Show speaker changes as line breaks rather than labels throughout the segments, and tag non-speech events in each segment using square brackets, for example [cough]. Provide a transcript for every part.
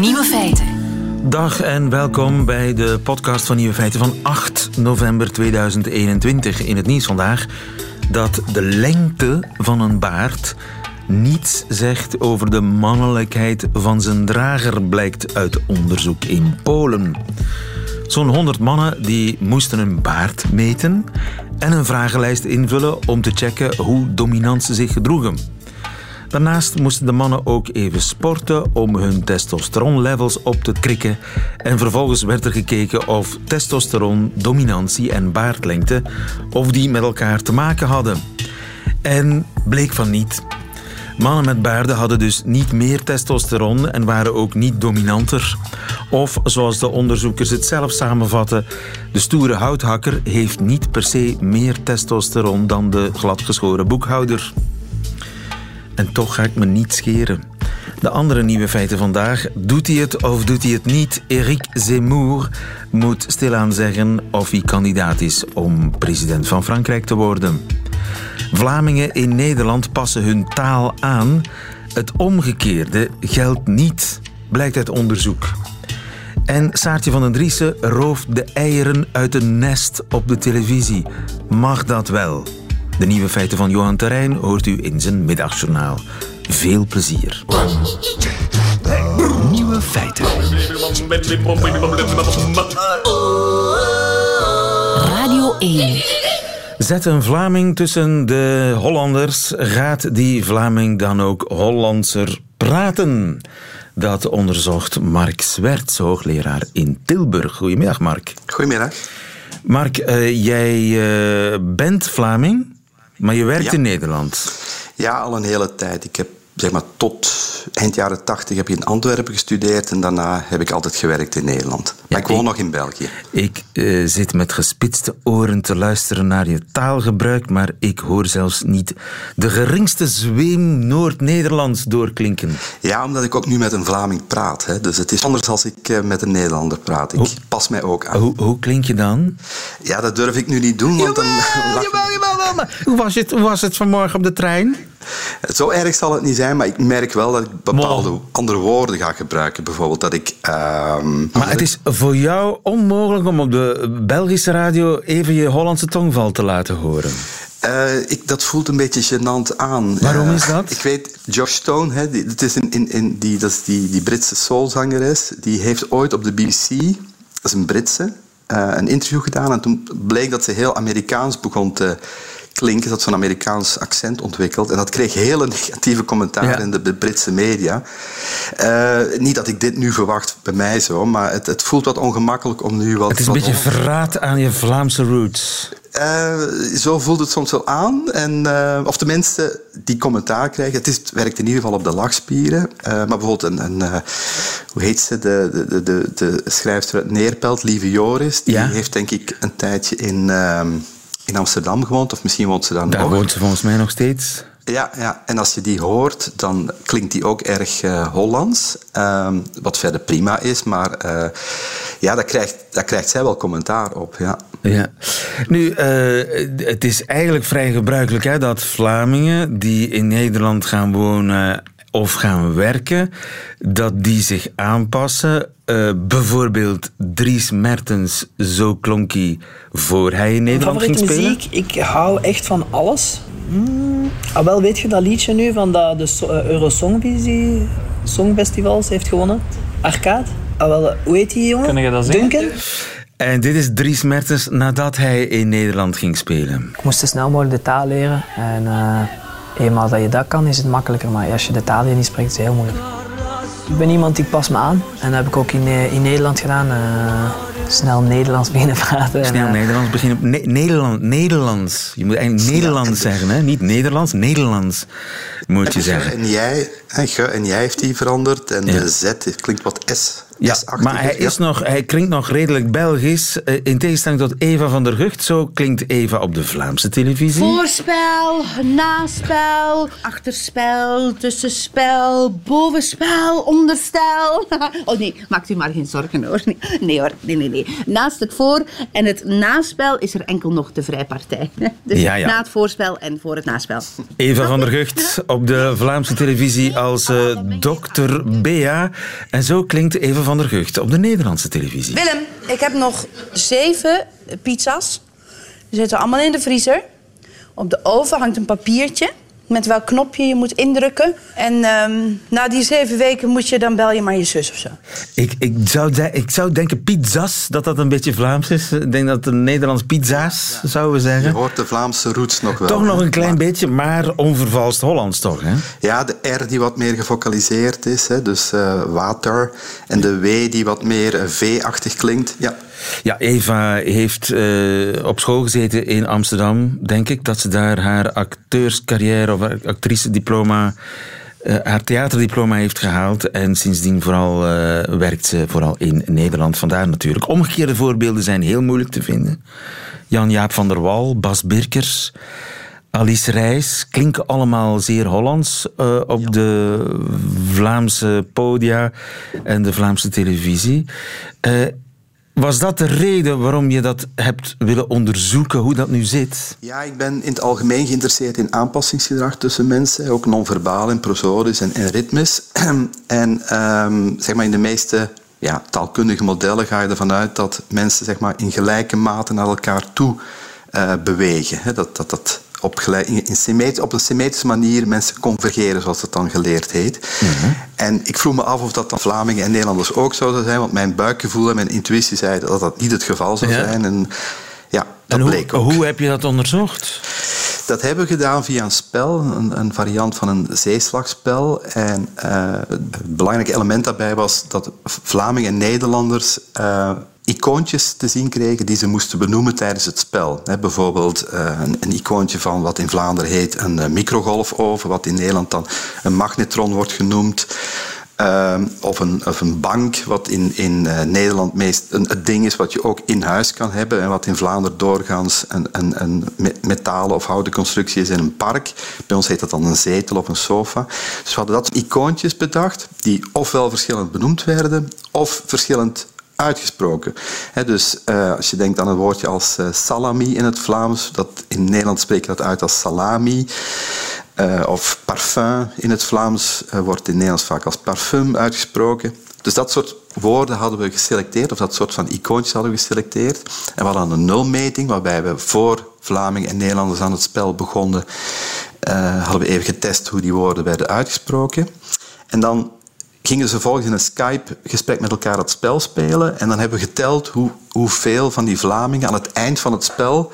Nieuwe feiten.
Dag en welkom bij de podcast van Nieuwe Feiten van 8 november 2021. In het nieuws vandaag dat de lengte van een baard niets zegt over de mannelijkheid van zijn drager, blijkt uit onderzoek in Polen. Zo'n 100 mannen die moesten een baard meten en een vragenlijst invullen om te checken hoe dominant ze zich gedroegen. Daarnaast moesten de mannen ook even sporten om hun testosteronlevels op te krikken. En vervolgens werd er gekeken of testosteron, dominantie en baardlengte of die met elkaar te maken hadden. En bleek van niet. Mannen met baarden hadden dus niet meer testosteron en waren ook niet dominanter. Of zoals de onderzoekers het zelf samenvatten, de stoere houthakker heeft niet per se meer testosteron dan de gladgeschoren boekhouder. En toch ga ik me niet scheren. De andere nieuwe feiten vandaag. Doet hij het of doet hij het niet? Eric Zemmour moet stilaan zeggen of hij kandidaat is om president van Frankrijk te worden. Vlamingen in Nederland passen hun taal aan. Het omgekeerde geldt niet, blijkt uit onderzoek. En Saartje van den Driessen rooft de eieren uit een nest op de televisie. Mag dat wel? De nieuwe feiten van Johan Terrein hoort u in zijn middagjournaal. Veel plezier. Nieuwe feiten.
Radio 1.
Zet een Vlaming tussen de Hollanders, gaat die Vlaming dan ook Hollandser praten? Dat onderzocht Mark Swerts, hoogleraar in Tilburg. Goedemiddag, Mark.
Goedemiddag.
Mark, uh, jij uh, bent Vlaming, maar je werkt
Ja.
in Nederland.
Ja, al een hele tijd. Ik heb zeg maar tot eind jaren tachtig heb ik in Antwerpen gestudeerd en daarna heb ik altijd gewerkt in Nederland. Maar ik woon
ik-
nog in België.
Ik eh, zit met gespitste oren te luisteren naar je taalgebruik, maar ik hoor zelfs niet de geringste zweem Noord-Nederlands doorklinken.
Ja, omdat ik ook nu met een Vlaming praat. Hè. Dus het is anders als ik eh, met een Nederlander praat. Ik pas mij ook aan.
Hoe, hoe klink je dan?
Ja, dat durf ik nu niet doen, want dan [laughs] lach-
jawel, jawel, maar hoe was, het, hoe was het vanmorgen op de trein?
Zo erg zal het niet zijn, maar ik merk wel dat ik bepaalde andere woorden ga gebruiken. Bijvoorbeeld dat ik... ehm,
Maar het is voor jou onmogelijk om op de Belgische radio even je Hollandse tongval te laten horen.
Eh, ik, dat voelt een beetje gênant aan.
Waarom
Eh,
is dat?
Ik weet, Josh Stone, hè, die, dat is in, in, in die, dat is die, die Britse soulzangeres, die heeft ooit op de BBC, dat is een Britse, eh, een interview gedaan. En toen bleek dat ze heel Amerikaans begon te klinken. Had zo'n Amerikaans accent ontwikkeld. En dat kreeg hele negatieve commentaar
Ja.
in de, Britse media. Eh, niet dat ik dit nu verwacht bij mij zo, maar het, het voelt wat ongemakkelijk om nu wat...
Het is een beetje verraad aan je Vlaamse roots.
eh, zo voelt het soms wel aan. En, eh, of mensen die commentaar krijgen. Het, is, het werkt in ieder geval op de lachspieren. Maar bijvoorbeeld een, een hoe heet ze, de, de, de, de, schrijfster uit Neerpelt, Lieve Joris. Die
Ja.
heeft denk ik een tijdje in, ehm, in Amsterdam gewoond. Of misschien woont ze dan
Daar
nog.
woont ze volgens mij nog steeds.
Ja, ja, en als je die hoort, dan klinkt die ook erg eh, Hollands. Ehm, wat verder prima is, maar eh, ja, daar krijgt, daar krijgt zij wel commentaar op. Ja.
Ja. Nu, eh, het is eigenlijk vrij gebruikelijk hè, dat Vlamingen die in Nederland gaan wonen of gaan werken, dat die zich aanpassen. Eh, bijvoorbeeld Dries Mertens, zo klonk hij voor hij in Nederland ging
Favoriete
spelen.
muziek? Ik hou echt van alles. Hmm. Ah, wel, weet je dat liedje nu van dat de so eh, Eurosongvisie Songfestivals heeft gewonnen? Arcade? Ah, wel, eh, hoe heet die jongen?
Kun je dat zingen?
Duncan?
En dit is Dries Mertens nadat hij in Nederland ging spelen.
Ik moest zo snel mogelijk de taal leren. En eh, eenmaal dat je dat kan, is het makkelijker. Maar als je de taal hier niet spreekt, is het heel moeilijk. Ik ben iemand die pas me aan. En dat heb ik ook in, eh, in Nederland gedaan. Eh, snel Nederlands [laughs] beginnen praten. En,
Snel
eh,
Nederlands beginnen. op Ne- Nederland, Nederlands. Je moet eigenlijk Nederlands zeggen, hè? niet Nederlands, Nederlands moet je
Ge
zeggen.
en jij, ge en jij heeft die veranderd. En
Ja.
de Z klinkt wat S.
Ja, maar hij, is
Ja.
nog, hij klinkt nog redelijk Belgisch. eh, In tegenstelling tot Eva van der Gucht. Zo klinkt Eva op de Vlaamse televisie.
Voorspel, naspel, achterspel, tussenspel, bovenspel, onderstel. [laughs] Oh nee, maakt u maar geen zorgen hoor. Nee, [laughs] nee hoor, nee, nee, nee. Naast het voor- en het naspel is er enkel nog de vrijpartij. [laughs] Dus
Ja, ja.
na het voorspel en voor het naspel.
Eva van der Gucht op de Vlaamse televisie als uh, dokter Bea. En zo klinkt Eva van Gucht op de Nederlandse televisie.
Willem, ik heb nog zeven pizza's. Die zitten allemaal in de vriezer. Op de oven hangt een papiertje met welk knopje je moet indrukken. En ehm, na die zeven weken moet je, dan bel je maar je zus of zo.
Ik, ik, zou, ik zou denken pizza's, dat dat een beetje Vlaams is. Ik denk dat het Nederlands pizza's, zouden we zeggen.
Je hoort de Vlaamse roots nog wel.
Toch nog een klein beetje, maar onvervalst Hollands toch, hè?
Ja, de R die wat meer gefocaliseerd is, hè, dus uh, water. En de W die wat meer uh, V-achtig klinkt, ja.
Ja, Eva heeft uh, op school gezeten in Amsterdam, denk ik. Dat ze daar haar acteurscarrière of actrice-diploma, uh, haar theaterdiploma heeft gehaald. En sindsdien vooral uh, werkt ze vooral in Nederland. Vandaar natuurlijk. Omgekeerde voorbeelden zijn heel moeilijk te vinden. Jan-Jaap van der Wal, Bas Birkers... Alice Reis klinken allemaal zeer Hollands uh, op de Vlaamse podia en de Vlaamse televisie. Uh, was dat de reden waarom je dat hebt willen onderzoeken, hoe dat nu zit?
Ja, ik ben in het algemeen geïnteresseerd in aanpassingsgedrag tussen mensen, ook non-verbaal en prosodisch en, en ritmes. [clears throat] en um, zeg maar in de meeste ja, taalkundige modellen ga je ervan uit dat mensen zeg maar, in gelijke mate naar elkaar toe uh, bewegen. Dat, dat, dat op, in op een symmetrische manier mensen convergeren, zoals het dan geleerd heet. Mhm. En ik vroeg me af of dat dan Vlamingen en Nederlanders ook zouden zijn, want mijn buikgevoel en mijn intuïtie zeiden dat dat niet het geval zou zijn. En ja, dat
en hoe,
bleek ook.
Hoe heb je dat onderzocht?
Dat hebben we gedaan via een spel, een, een variant van een zeeslagspel. En uh, het belangrijke element daarbij was dat Vlamingen en Nederlanders uh, icoontjes te zien kregen die ze moesten benoemen tijdens het spel. bijvoorbeeld uh, een, een, icoontje van wat in Vlaanderen heet een uh, microgolfoven, wat in Nederland dan een magnetron wordt genoemd. Uh, of, een, of een bank, wat in, in Nederland meest een, het ding is wat je ook in huis kan hebben. En wat in Vlaanderen doorgaans een, een, een metalen of houten constructie is in een park. Bij ons heet dat dan een zetel of een sofa. Dus we hadden dat icoontjes bedacht, die ofwel verschillend benoemd werden, of verschillend uitgesproken. dus uh, als je denkt aan een woordje als uh, salami in het Vlaams, dat in Nederland spreken dat uit als salami. Uh, of parfum in het Vlaams wordt in het Nederlands vaak als parfum uitgesproken. Dus dat soort woorden hadden we geselecteerd, of dat soort van icoontjes hadden we geselecteerd. En we hadden een nulmeting, waarbij we voor Vlamingen en Nederlanders aan het spel begonnen, hadden we even getest hoe die woorden werden uitgesproken. En dan gingen ze volgens in een Skype-gesprek met elkaar het spel spelen. En dan hebben we geteld hoe, hoeveel van die Vlamingen aan het eind van het spel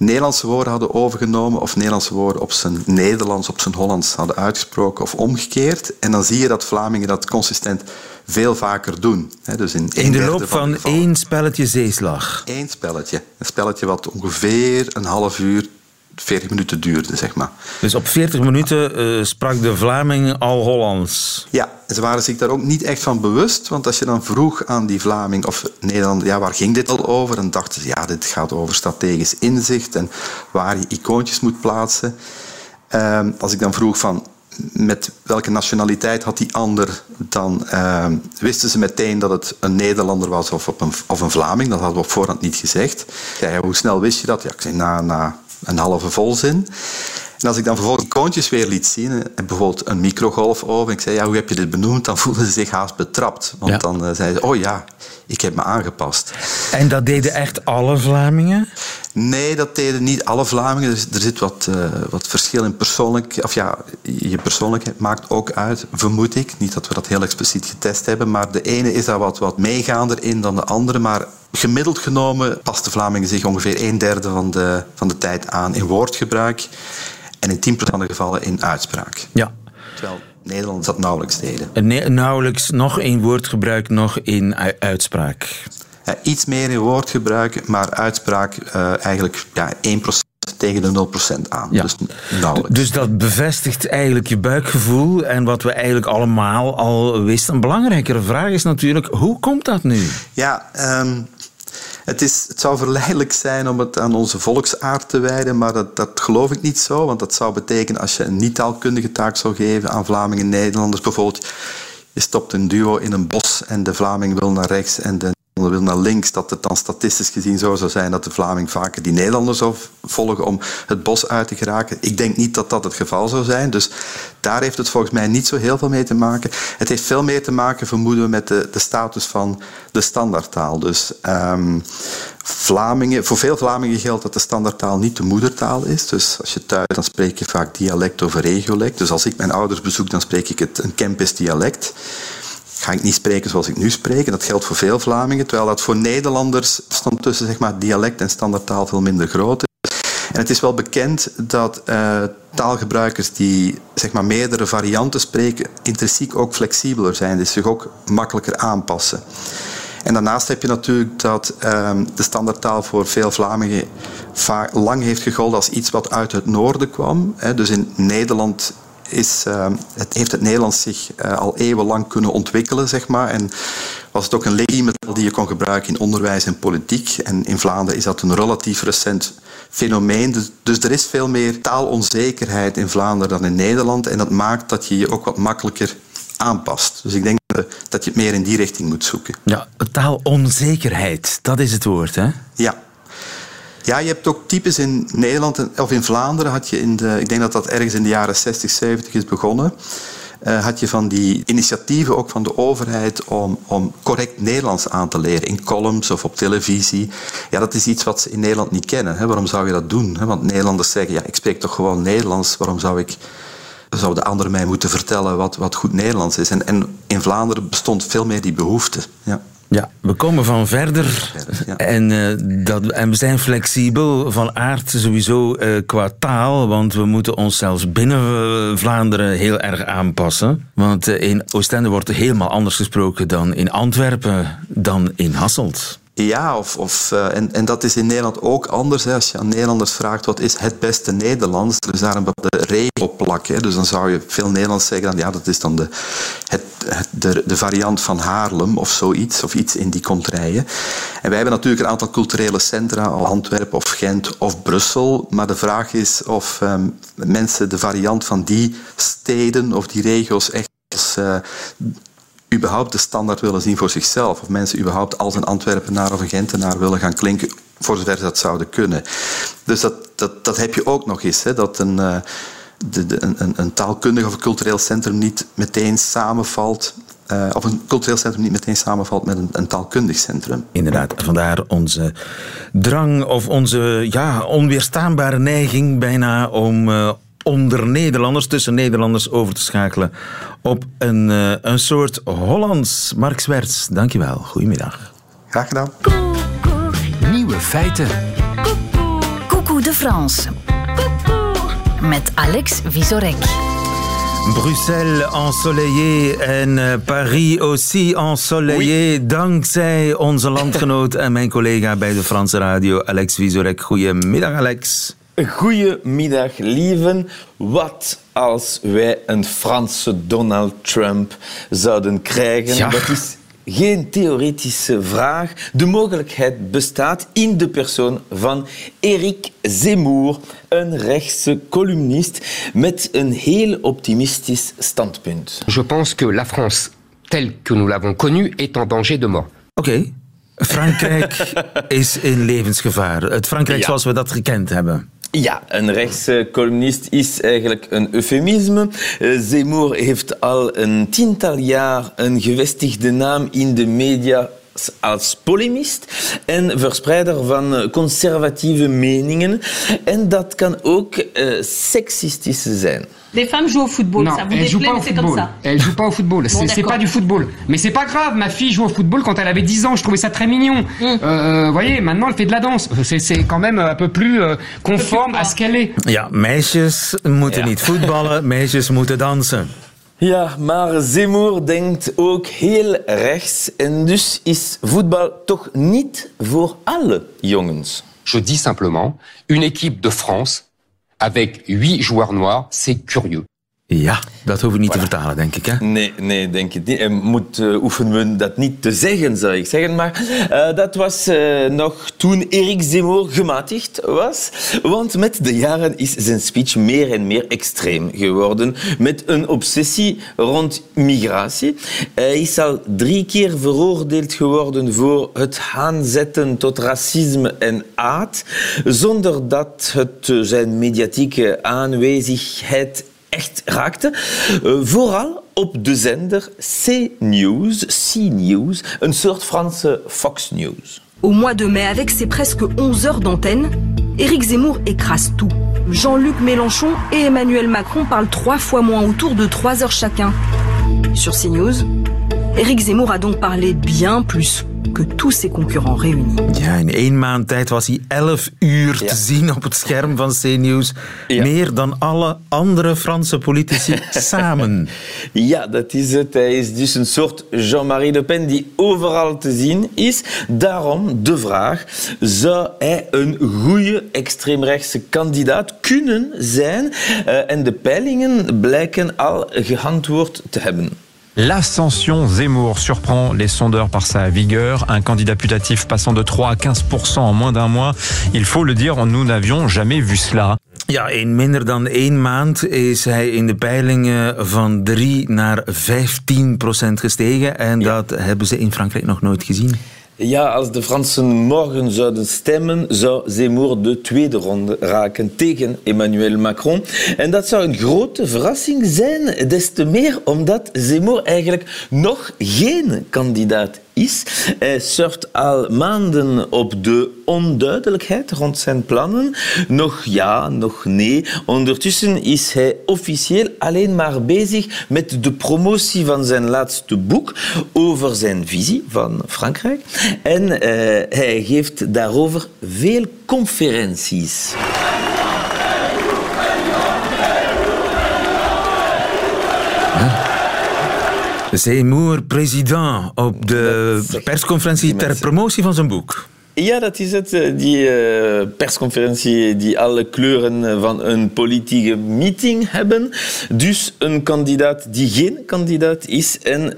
Nederlandse woorden hadden overgenomen of Nederlandse woorden op zijn Nederlands, op zijn Hollands hadden uitgesproken of omgekeerd. En dan zie je dat Vlamingen dat consistent veel vaker doen.
Dus in, in de loop van, van één spelletje zeeslag?
Eén spelletje. Een spelletje wat ongeveer een half uur 40 minuten duurde, zeg maar.
Dus op 40 minuten uh, sprak de Vlaming al Hollands?
Ja, ze waren zich daar ook niet echt van bewust, want als je dan vroeg aan die Vlaming of Nederland, ja, waar ging dit al over? En dachten ze, ja, dit gaat over strategisch inzicht en waar je icoontjes moet plaatsen. Uh, als ik dan vroeg van, met welke nationaliteit had die ander, dan uh, wisten ze meteen dat het een Nederlander was of, een, of een Vlaming. Dat hadden we op voorhand niet gezegd. Ja, hoe snel wist je dat? Ja, ik zei na, na een halve volzin. En als ik dan vervolgens icoontjes weer liet zien, en bijvoorbeeld een microgolfoven, ik zei, ja, hoe heb je dit benoemd? Dan voelden ze zich haast betrapt. Want dan uh, zeiden ze, oh ja, ik heb me aangepast.
En dat deden echt alle Vlamingen?
Nee, dat deden niet alle Vlamingen. Dus er zit wat, uh, wat verschil in persoonlijk... Of ja, je persoonlijkheid maakt ook uit, vermoed ik. Niet dat we dat heel expliciet getest hebben, maar de ene is daar wat, wat meegaander in dan de andere. Maar gemiddeld genomen past de Vlamingen zich ongeveer een derde van de, van de tijd aan in woordgebruik en in 10% van de gevallen in uitspraak.
Ja.
Terwijl Nederlanders dat nauwelijks deden.
Nee, nauwelijks nog in woordgebruik, nog in uitspraak.
Ja, iets meer in woordgebruik, maar uitspraak uh, eigenlijk ja, 1% tegen de 0% aan. Ja. Dus nauwelijks.
Dus dat bevestigt eigenlijk je buikgevoel en wat we eigenlijk allemaal al wisten. Een belangrijkere vraag is natuurlijk, hoe komt dat nu?
Ja, um, het, is, het zou verleidelijk zijn om het aan onze volksaard te wijden, maar dat, dat geloof ik niet zo. Want dat zou betekenen als je een niet-taalkundige taak zou geven aan Vlamingen en Nederlanders. Bijvoorbeeld, je stopt een duo in een bos en de Vlaming wil naar rechts en de wil naar links, dat het dan statistisch gezien zo zou zijn dat de Vlaming vaker die Nederlander zou volgen om het bos uit te geraken. Ik denk niet dat dat het geval zou zijn. Dus daar heeft het volgens mij niet zo heel veel mee te maken. Het heeft veel meer te maken, vermoeden we, met de, de status van de standaardtaal. Dus um, Vlamingen, voor veel Vlamingen geldt dat de standaardtaal niet de moedertaal is. Dus als je thuis, dan spreek je vaak dialect of regiolect. Dus als ik mijn ouders bezoek, dan spreek ik het een Kempis dialect ga ik niet spreken zoals ik nu spreek. En dat geldt voor veel Vlamingen, terwijl dat voor Nederlanders stond tussen zeg maar, dialect en standaardtaal veel minder groot is. En het is wel bekend dat uh, taalgebruikers die zeg maar, meerdere varianten spreken, intrinsiek ook flexibeler zijn, dus zich ook makkelijker aanpassen. En daarnaast heb je natuurlijk dat um, de standaardtaal voor veel Vlamingen vaak lang heeft gegolden als iets wat uit het noorden kwam. Hè. Dus in Nederland is, uh, het, heeft het Nederlands zich uh, al eeuwenlang kunnen ontwikkelen, zeg maar. En was het ook een legitieme taal die je kon gebruiken in onderwijs en politiek. En in Vlaanderen is dat een relatief recent fenomeen. Dus, dus er is veel meer taalonzekerheid in Vlaanderen dan in Nederland. En dat maakt dat je je ook wat makkelijker aanpast. Dus ik denk dat je het meer in die richting moet zoeken.
Ja, taalonzekerheid, dat is het woord, hè?
Ja. Ja, je hebt ook types in Nederland of in Vlaanderen. Had je in de, ik denk dat dat ergens in de jaren 60, 70 is begonnen. Uh, had je van die initiatieven ook van de overheid om, om correct Nederlands aan te leren in columns of op televisie. Ja, dat is iets wat ze in Nederland niet kennen. Hè. Waarom zou je dat doen? Hè? Want Nederlanders zeggen, ja, ik spreek toch gewoon Nederlands. Waarom zou ik zouden anderen mij moeten vertellen wat, wat goed Nederlands is. En, en in Vlaanderen bestond veel meer die behoefte. Ja.
Ja, we komen van verder. Ja. En, uh, dat, en we zijn flexibel van aard sowieso uh, qua taal. Want we moeten ons zelfs binnen uh, Vlaanderen heel erg aanpassen. Want in Oostende wordt helemaal anders gesproken dan in Antwerpen, dan in Hasselt.
Ja, of, of, uh, en, en dat is in Nederland ook anders. Hè. Als je aan Nederlanders vraagt wat is het beste Nederlands, er is daar een bepaalde regel op plakken. Dus dan zou je veel Nederlands zeggen, ja, dat is dan de, het, de, de variant van Haarlem of zoiets, of iets in die kontrijen. En wij hebben natuurlijk een aantal culturele centra, al Antwerpen of Gent of Brussel. Maar de vraag is of um, mensen de variant van die steden of die regio's echt uh, überhaupt de standaard willen zien voor zichzelf. Of mensen überhaupt als een Antwerpenaar of een Gentenaar willen gaan klinken, voor zover ze dat zouden kunnen. Dus dat, dat, dat heb je ook nog eens. Hè, dat een, uh, de, de, een, een taalkundig of een cultureel centrum niet meteen samenvalt uh, of een cultureel centrum niet meteen samenvalt met een, een, taalkundig centrum.
Inderdaad, vandaar onze drang of onze ja, onweerstaanbare neiging bijna om uh, onder Nederlanders, tussen Nederlanders over te schakelen op een, uh, een soort Hollands. Mark Zwerts, dankjewel. Goedemiddag.
Graag gedaan.
Nieuwe feiten. Coucou de France. Met Alex Visorek.
Bruxelles ensoleillé en Paris aussi ensoleillé. Oui. Dankzij onze [laughs] landgenoot en mijn collega bij de Franse radio, Alex Visorek. Goedemiddag, Alex.
Goedemiddag, lieven. Wat als wij een Franse Donald Trump zouden krijgen?
Ja.
Dat is geen theoretische vraag. De mogelijkheid bestaat in de persoon van Eric Zemmour, een rechtse columnist met een heel optimistisch standpunt.
Je pense que la France telle que nous l'avons connue est en danger de mort.
Oké. Okay. Frankrijk [laughs] is in levensgevaar. Het Frankrijk ja. zoals we dat gekend hebben.
Ja, een rechtse columnist is eigenlijk een eufemisme. Zemmour heeft al een tiental jaar een gevestigde naam in de media als polemist en verspreider van conservatieve meningen. En dat kan ook uh, seksistisch zijn.
Les femmes jouent au football,
non,
ça vous déplaît, mais c'est comme ça.
Elle joue pas au football, bon, c'est pas du football. Mais c'est pas grave, ma fille joue au football quand elle avait 10 ans, je trouvais ça très mignon. Vous mm. euh, voyez, maintenant elle fait de la danse. C'est quand même un peu plus euh, conforme à ce qu'elle est.
Ja, meisjes moeten ja. niet voetballen, [laughs] meisjes moeten dansen.
Ja, maar Zemmour denkt ook heel rechts en dus is voetbal toch niet voor alle jongens.
Je dis simplement, une équipe de France avec huit joueurs noirs, c'est curieux.
Ja, dat hoef ik niet te vertalen, denk ik. Hè?
Nee, nee, denk ik niet. En moet uh, oefenen dat niet te zeggen, zou ik zeggen. Maar uh, dat was uh, nog toen Erik Zemmour gematigd was. Want met de jaren is zijn speech meer en meer extreem geworden. Met een obsessie rond migratie. Hij is al drie keer veroordeeld geworden voor het aanzetten tot racisme en haat. Zonder dat het zijn mediatieke aanwezigheid echt vooral op de zender Fox News.
Au mois de mai, avec ses presque 11 heures d'antenne, Éric Zemmour écrase tout. Jean-Luc Mélenchon et Emmanuel Macron parlent trois fois moins autour de 3 heures chacun. Sur CNews, Éric Zemmour a donc parlé bien plus que tous ses concurrents réunis.
Ja, in één maand tijd was hij 11 uur te zien op het scherm van CNews. Ja. Meer dan alle andere Franse politici [laughs] samen.
Ja, dat is het. Hij is dus een soort Jean-Marie Le Pen die overal te zien is. Daarom de vraag, zou hij een goede extreemrechtse kandidaat kunnen zijn? Uh, en de peilingen blijken al geantwoord te hebben.
L'ascension Zemmour surprend les sondeurs par sa vigueur. Un candidat putatif passant de 3 à 15% en moins d'un mois. Il faut le dire, nous n'avions jamais vu cela.
Ja, in minder dan één maand is hij in de peilingen van 3 naar 15 procent gestegen. En ja. dat hebben ze in Frankrijk nog nooit gezien.
Ja, als de Fransen morgen zouden stemmen, zou Zemmour de tweede ronde raken tegen Emmanuel Macron. En dat zou een grote verrassing zijn, des te meer omdat Zemmour eigenlijk nog geen kandidaat is. Hij surft al maanden op de onduidelijkheid rond zijn plannen. Nog ja, nog nee. Ondertussen is hij officieel alleen maar bezig met de promotie van zijn laatste boek over zijn visie van Frankrijk. En uh, hij geeft daarover veel conferenties.
Zemmour, president, op de persconferentie ter promotie van zijn boek.
Ja, dat is het. Die uh, persconferentie die alle kleuren van een politieke meeting hebben. Dus een kandidaat die geen kandidaat is en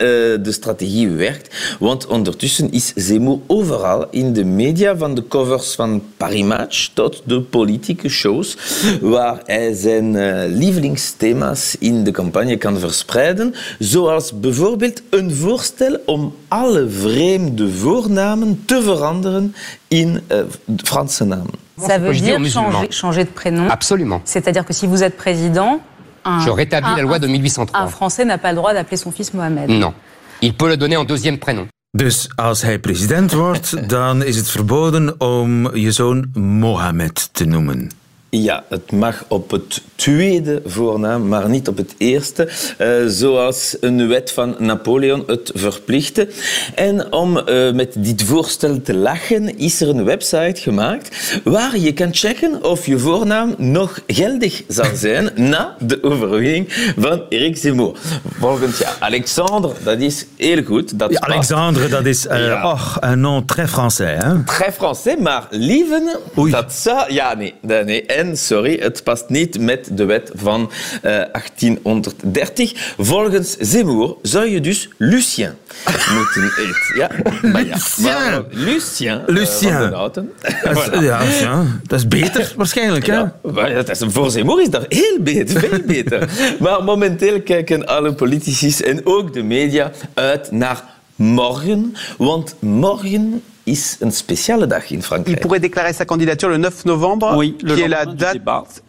de strategie werkt. Want ondertussen is Zemmour overal in de media, van de covers van Paris Match tot de politieke shows, waar hij zijn lievelingsthema's in de campagne kan verspreiden. Zoals bijvoorbeeld een voorstel om alle vreemde voornamen te veranderen in euh, Franse naam.
Ça veut dire changer, changer, de prénom
Absolument.
C'est-à-dire que si vous êtes président, un,
Je rétablis
un,
la loi de 1803.
Un Français n'a pas le droit d'appeler son fils Mohamed.
Non. Il peut le donner en deuxième prénom.
Dus als hij president wordt, dan is het verboden om je zoon Mohammed te noemen.
Ja, het mag op het tweede voornaam, maar niet op het eerste, uh, zoals een wet van Napoleon het verplichtte. En om uh, met dit voorstel te lachen, is er een website gemaakt waar je kan checken of je voornaam nog geldig zal zijn [laughs] na de overweging van Eric Zemmour. Volgend jaar. Alexandre, dat is heel goed. Dat
ja, Alexandre, dat is uh, ja. oh, un nom très français.
Très français, maar lieven, dat zou... Ja, nee. nee. En sorry, het past niet met de wet van uh, 1830. Volgens Zemmour zou je dus Lucien moeten eten. Ja, maar ja. Maar, Lucien.
Lucien.
Uh,
dat, voilà. ja, ja, dat is beter waarschijnlijk. Hè?
Ja, dat is, voor Zemmour is dat heel beter, veel beter. maar momenteel kijken alle politici en ook de media uit naar morgen. Want morgen is een speciale dag in Frankrijk.
Il pourrait déclarer sa candidature le 9 novembre,
oui, le
qui est la date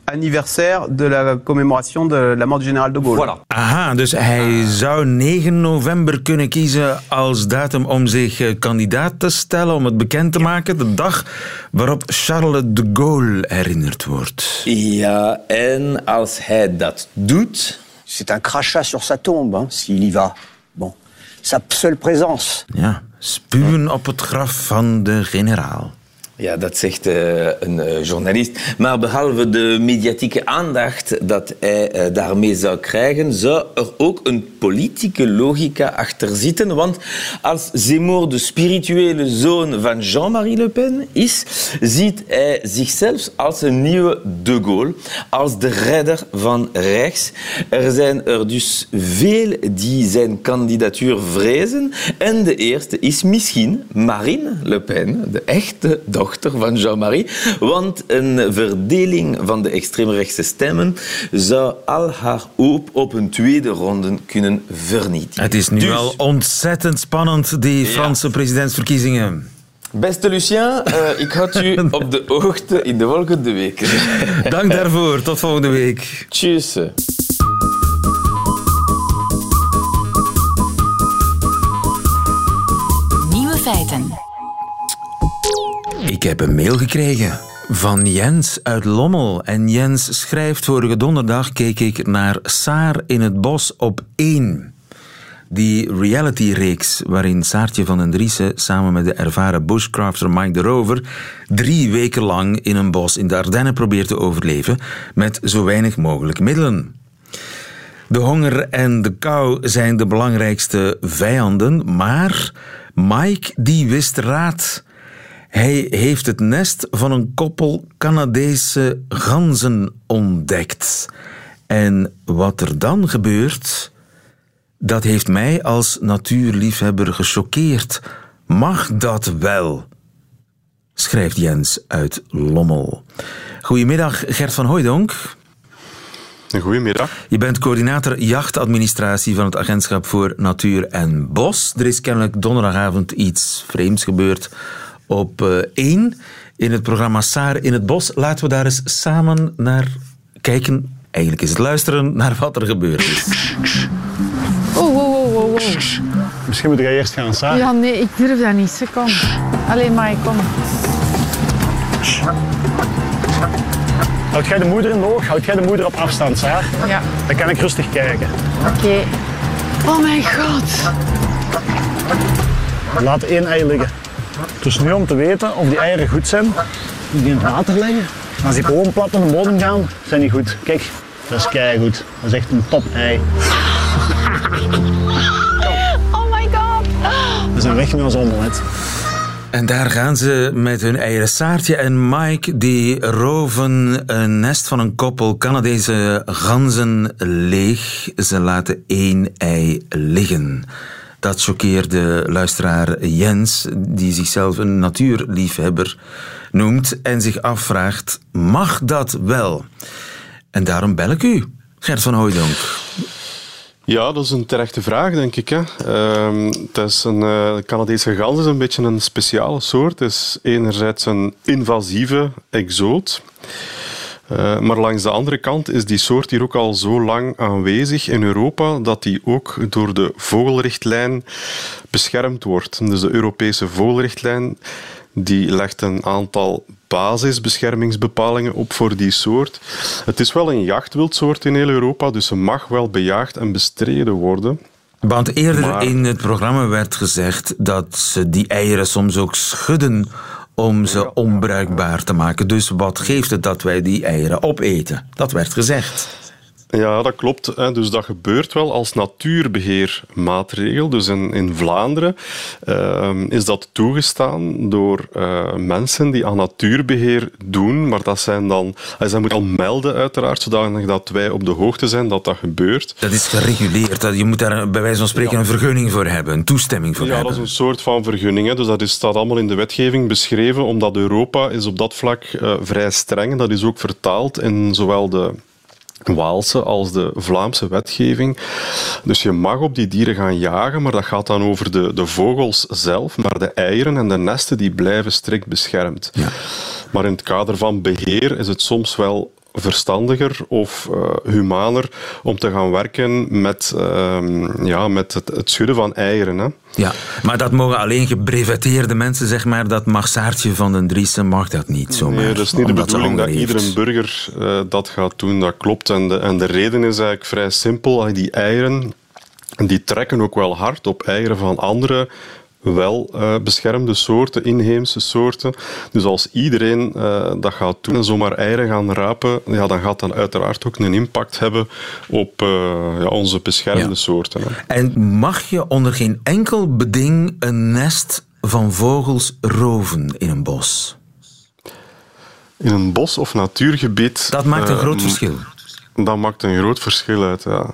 anniversaire de la commémoration de la mort du général de Gaulle.
Voilà.
Aha, dus hij zou 9 november kunnen kiezen als datum om zich kandidaat te stellen, om het bekend te maken. De dag waarop Charles de Gaulle herinnerd wordt.
Ja, en als hij dat doet...
C'est un crachat sur sa tombe, hein, s'il y va. Bon, sa seule présence.
Ja, spuwen op het graf van de generaal.
Ja, dat zegt uh, een uh, journalist. Maar behalve de mediatieke aandacht dat hij uh, daarmee zou krijgen, zou er ook een politieke logica achter zitten. Want als Zemmour de spirituele zoon van Jean-Marie Le Pen is, ziet hij zichzelf als een nieuwe De Gaulle, als de redder van rechts. Er zijn er dus veel die zijn kandidatuur vrezen. En de eerste is misschien Marine Le Pen, de echte dochter van Jean-Marie. Want een verdeling van de extreemrechtse stemmen zou al haar hoop op een tweede ronde kunnen vernietigen.
Het is nu dus... al ontzettend spannend, die Franse ja. presidentsverkiezingen.
Beste Lucien, uh, ik houd u [laughs] op de hoogte in de volgende weken.
Dank daarvoor. Tot volgende week.
Tjus.
Ik heb een mail gekregen van Jens uit Lommel. En Jens schrijft: Vorige donderdag keek ik naar Saar in het bos op 1. Die reality-reeks waarin Saartje van den Driessen samen met de ervaren bushcrafter Mike de Rover drie weken lang in een bos in de Ardennen probeert te overleven met zo weinig mogelijk middelen. De honger en de kou zijn de belangrijkste vijanden, maar Mike die wist raad. Hij heeft het nest van een koppel Canadese ganzen ontdekt. En wat er dan gebeurt, dat heeft mij als natuurliefhebber gechoqueerd. Mag dat wel? Schrijft Jens uit Lommel. Goedemiddag, Gert van Hooijdonk.
Goedemiddag.
Je bent coördinator jachtadministratie van het Agentschap voor Natuur en Bos. Er is kennelijk donderdagavond iets vreemds gebeurd op uh, 1 in het programma Saar in het Bos. Laten we daar eens samen naar kijken. Eigenlijk is het luisteren naar wat er gebeurd is.
Oh, wow, wow, wow, wow.
Misschien moet jij eerst gaan, Saar.
Ja, nee, ik durf dat niet. Ze kom. Alleen maar, kom.
Houd jij de moeder in de oog? Houd jij de moeder op afstand, Saar?
Ja.
Dan kan ik rustig kijken.
Oké. Okay. Oh mijn god.
Laat één ei liggen. Dus nu om te weten of die eieren goed zijn, moet je die in het water leggen. Als die gewoon plat naar de bodem gaan, zijn die goed. Kijk, dat is keigoed. Dat is echt een top ei. [laughs]
Oh my god.
We zijn weg met ons omelet.
En daar gaan ze met hun eieren. Saartje en Mike die roven een nest van een koppel Canadese ganzen leeg. Ze laten één ei liggen. Dat choqueerde luisteraar Jens, die zichzelf een natuurliefhebber noemt en zich afvraagt: mag dat wel? En daarom bel ik u, Gert van Hooijdonk.
Ja, dat is een terechte vraag, denk ik. Hè. Uh, het is een, de Canadese gans is een beetje een speciale soort. Het is enerzijds een invasieve exoot. Uh, maar langs de andere kant is die soort hier ook al zo lang aanwezig in Europa dat die ook door de vogelrichtlijn beschermd wordt. Dus de Europese vogelrichtlijn die legt een aantal basisbeschermingsbepalingen op voor die soort. Het is wel een jachtwildsoort in heel Europa, dus ze mag wel bejaagd en bestreden worden.
Want eerder in het programma werd gezegd dat ze die eieren soms ook schudden om ze onbruikbaar te maken. Dus wat geeft het dat wij die eieren opeten? Dat werd gezegd.
Ja, dat klopt. Dus dat gebeurt wel als natuurbeheermaatregel. Dus in, in Vlaanderen uh, is dat toegestaan door uh, mensen die aan natuurbeheer doen. Maar dat zijn dan... Zij moeten al melden, uiteraard, zodanig dat wij op de hoogte zijn dat dat gebeurt.
Dat is gereguleerd. Je moet daar bij wijze van spreken ja. een vergunning voor hebben, een toestemming voor
ja,
hebben.
Ja, dat is een soort van vergunning. Hè. Dus dat is, staat allemaal in de wetgeving beschreven, omdat Europa is op dat vlak uh, vrij streng. Dat is ook vertaald in zowel de Waalse als de Vlaamse wetgeving. Dus je mag op die dieren gaan jagen, maar dat gaat dan over de, de vogels zelf. Maar de eieren en de nesten die blijven strikt beschermd. Ja. Maar in het kader van beheer is het soms wel verstandiger of uh, humaner om te gaan werken met, uh, ja, met het, het, schudden van eieren. Hè.
Ja, maar dat mogen alleen gebreveteerde mensen, zeg maar. Dat mag Saartje van den Driessen mag dat niet zomaar.
Nee, dat is niet de bedoeling dat iedere burger uh, dat gaat doen. Dat klopt. En de, en de reden is eigenlijk vrij simpel. Die eieren die trekken ook wel hard op eieren van andere wel uh, beschermde soorten, inheemse soorten. Dus als iedereen uh, dat gaat doen en zomaar eieren gaan rapen, ja, dan gaat dat uiteraard ook een impact hebben op uh, ja, onze beschermde ja. soorten. Hè.
En mag je onder geen enkel beding een nest van vogels roven in een bos?
In een bos of natuurgebied.
Dat maakt een groot verschil.
Dat maakt een groot verschil uit. Ja.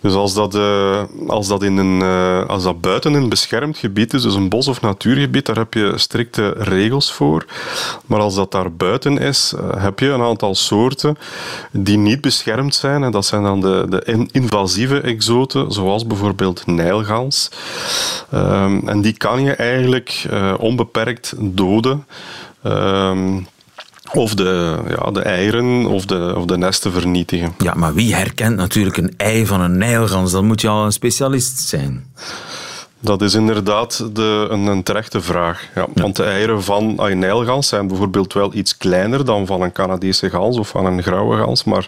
Dus als dat, uh, als, dat in een, uh, als dat buiten een beschermd gebied is, dus een bos- of natuurgebied, daar heb je strikte regels voor. Maar als dat daar buiten is, uh, heb je een aantal soorten die niet beschermd zijn. En dat zijn dan de, de invasieve exoten, zoals bijvoorbeeld nijlgans. Um, en die kan je eigenlijk onbeperkt doden. Um, of de, ja, de eieren of de, of de nesten vernietigen.
Ja, maar wie herkent natuurlijk een ei van een nijlgans? Dan moet je al een specialist zijn.
Dat is inderdaad de, een, een terechte vraag. Ja, ja. Want de eieren van een nijlgans zijn bijvoorbeeld wel iets kleiner dan van een Canadese gans of van een grauwe gans. Maar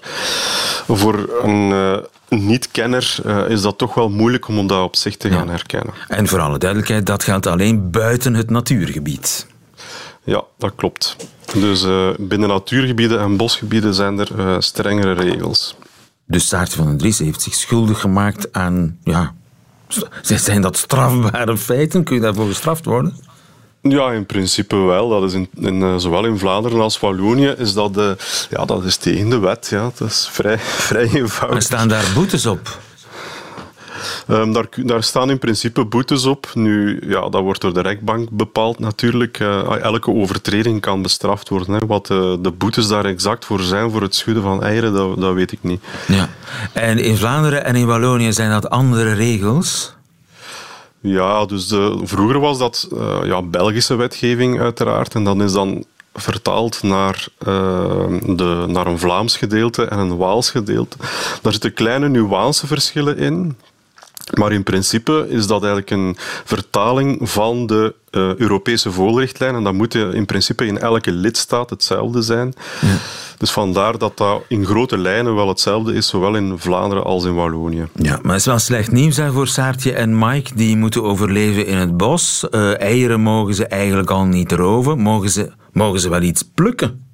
voor een, uh, niet-kenner uh, is dat toch wel moeilijk om dat op zich te gaan ja. herkennen.
En voor alle duidelijkheid, dat geldt alleen buiten het natuurgebied.
Ja, dat klopt. Dus uh, binnen natuurgebieden en bosgebieden zijn er uh, strengere regels.
Dus Saartje van den Dries heeft zich schuldig gemaakt aan... Ja, zijn dat strafbare feiten? Kun je daarvoor gestraft worden?
Ja, in principe wel. Dat is in, in, uh, zowel in Vlaanderen als Wallonië is dat, uh, ja, dat is tegen de wet. Ja. Dat is vrij, [laughs] vrij eenvoudig.
Er staan daar boetes op?
Um, daar, daar, staan in principe boetes op. Nu, ja, dat wordt door de rechtbank bepaald natuurlijk. Uh, elke overtreding kan bestraft worden. Hè. Wat uh, de boetes daar exact voor zijn, voor het schudden van eieren, dat, dat weet ik niet.
Ja. En in Vlaanderen en in Wallonië zijn dat andere regels?
Ja, dus de, vroeger was dat uh, ja, Belgische wetgeving uiteraard. En dan is dan vertaald naar, uh, de, naar een Vlaams gedeelte en een Waals gedeelte. Daar zitten kleine nuanceverschillen in. Maar in principe is dat eigenlijk een vertaling van de uh, Europese vogelrichtlijn. En dat moet in principe in elke lidstaat hetzelfde zijn. Ja. Dus vandaar dat dat in grote lijnen wel hetzelfde is, zowel in Vlaanderen als in Wallonië.
Ja, maar het is wel slecht nieuws hè, voor Saartje en Mike. Die moeten overleven in het bos. Uh, eieren mogen ze eigenlijk al niet roven. Mogen ze, mogen ze wel iets plukken?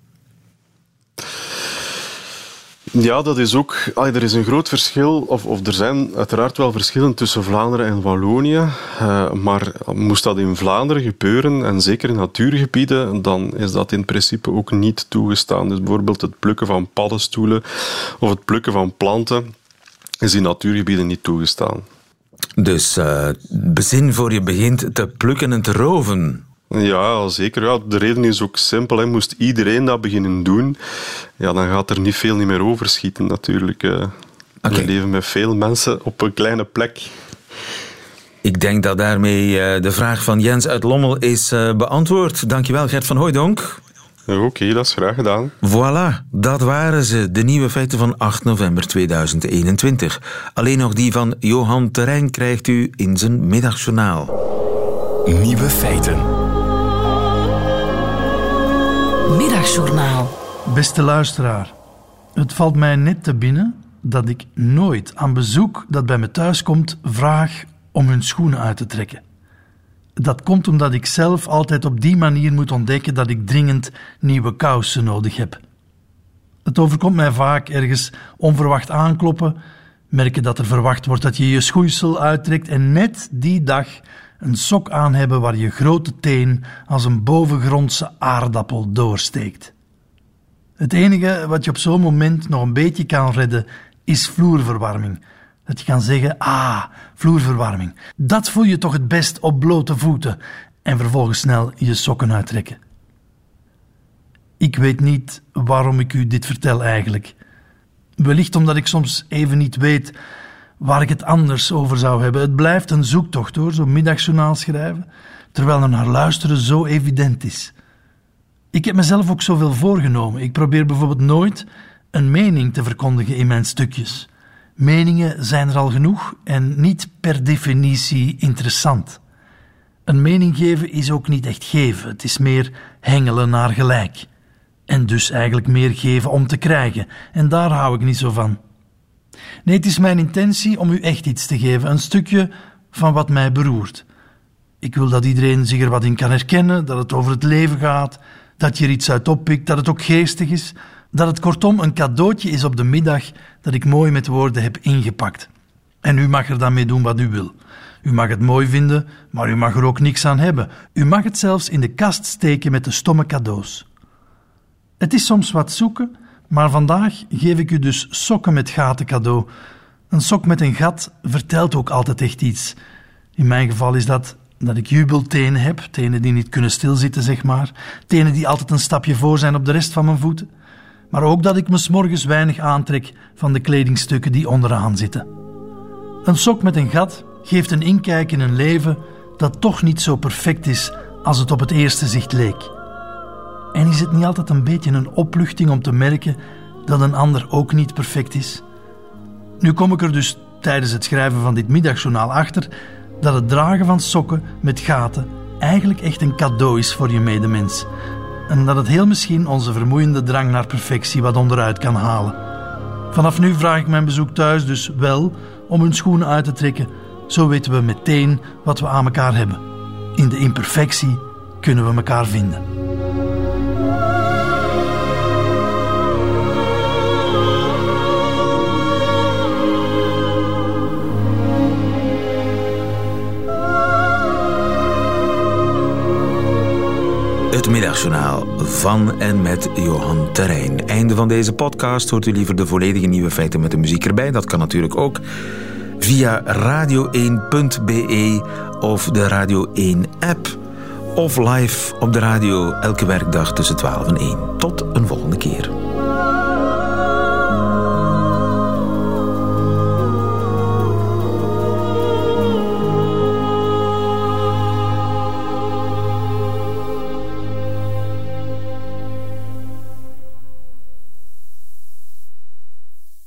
Ja, dat is ook. Er is een groot verschil, of, of er zijn uiteraard wel verschillen tussen Vlaanderen en Wallonië. Uh, maar moest dat in Vlaanderen gebeuren, en zeker in natuurgebieden, dan is dat in principe ook niet toegestaan. Dus bijvoorbeeld het plukken van paddenstoelen of het plukken van planten is in natuurgebieden niet toegestaan.
Dus uh, bezin voor je begint te plukken en te roven.
Ja, zeker. Ja. De reden is ook simpel. Hè. Moest iedereen dat beginnen doen, ja, dan gaat er niet veel niet meer overschieten natuurlijk. Uh, okay. We leven met veel mensen op een kleine plek.
Ik denk dat daarmee uh, de vraag van Jens uit Lommel is uh, beantwoord. Dankjewel Gert van Hooijdonk.
Oké, okay, dat is graag gedaan.
Voilà, dat waren ze, de nieuwe feiten van 8 november 2021. Alleen nog die van Johan Terrein krijgt u in zijn middagjournaal.
Nieuwe feiten. Middagjournaal.
Beste luisteraar, het valt mij net te binnen dat ik nooit aan bezoek dat bij me thuis komt vraag om hun schoenen uit te trekken. Dat komt omdat ik zelf altijd op die manier moet ontdekken dat ik dringend nieuwe kousen nodig heb. Het overkomt mij vaak ergens onverwacht aankloppen, merken dat er verwacht wordt dat je je schoeisel uittrekt en net die dag een sok aan hebben waar je grote teen als een bovengrondse aardappel doorsteekt. Het enige wat je op zo'n moment nog een beetje kan redden is vloerverwarming. Dat je kan zeggen, ah, vloerverwarming. Dat voel je toch het best op blote voeten en vervolgens snel je sokken uittrekken. Ik weet niet waarom ik u dit vertel eigenlijk. Wellicht omdat ik soms even niet weet waar ik het anders over zou hebben. Het blijft een zoektocht hoor, zo'n middagjournaal schrijven, terwijl er naar luisteren zo evident is. Ik heb mezelf ook zoveel voorgenomen. Ik probeer bijvoorbeeld nooit een mening te verkondigen in mijn stukjes. Meningen zijn er al genoeg en niet per definitie interessant. Een mening geven is ook niet echt geven, het is meer hengelen naar gelijk. En dus eigenlijk meer geven om te krijgen, en daar hou ik niet zo van. Nee, het is mijn intentie om u echt iets te geven, een stukje van wat mij beroert. Ik wil dat iedereen zich er wat in kan herkennen, dat het over het leven gaat, dat je er iets uit oppikt, dat het ook geestig is, dat het kortom een cadeautje is op de middag dat ik mooi met woorden heb ingepakt. En u mag er dan mee doen wat u wil. U mag het mooi vinden, maar u mag er ook niks aan hebben. U mag het zelfs in de kast steken met de stomme cadeaus. Het is soms wat zoeken, maar vandaag geef ik u dus sokken met gaten cadeau. Een sok met een gat vertelt ook altijd echt iets. In mijn geval is dat dat ik jubeltenen heb, tenen die niet kunnen stilzitten, zeg maar. Tenen die altijd een stapje voor zijn op de rest van mijn voeten. Maar ook dat ik me s'morgens weinig aantrek van de kledingstukken die onderaan zitten. Een sok met een gat geeft een inkijk in een leven dat toch niet zo perfect is als het op het eerste zicht leek. En is het niet altijd een beetje een opluchting om te merken dat een ander ook niet perfect is? Nu kom ik er dus tijdens het schrijven van dit middagjournaal achter dat het dragen van sokken met gaten eigenlijk echt een cadeau is voor je medemens. En dat het heel misschien onze vermoeiende drang naar perfectie wat onderuit kan halen. Vanaf nu vraag ik mijn bezoek thuis dus wel om hun schoenen uit te trekken. Zo weten we meteen wat we aan elkaar hebben. In de imperfectie kunnen we elkaar vinden.
Het middagjournaal van en met Johan Terrein. Einde van deze podcast. Hoort u liever de volledige nieuwe feiten met de muziek erbij? Dat kan natuurlijk ook via radio1.be of de Radio 1 app. Of live op de radio elke werkdag tussen 12 en 1. Tot een volgende keer.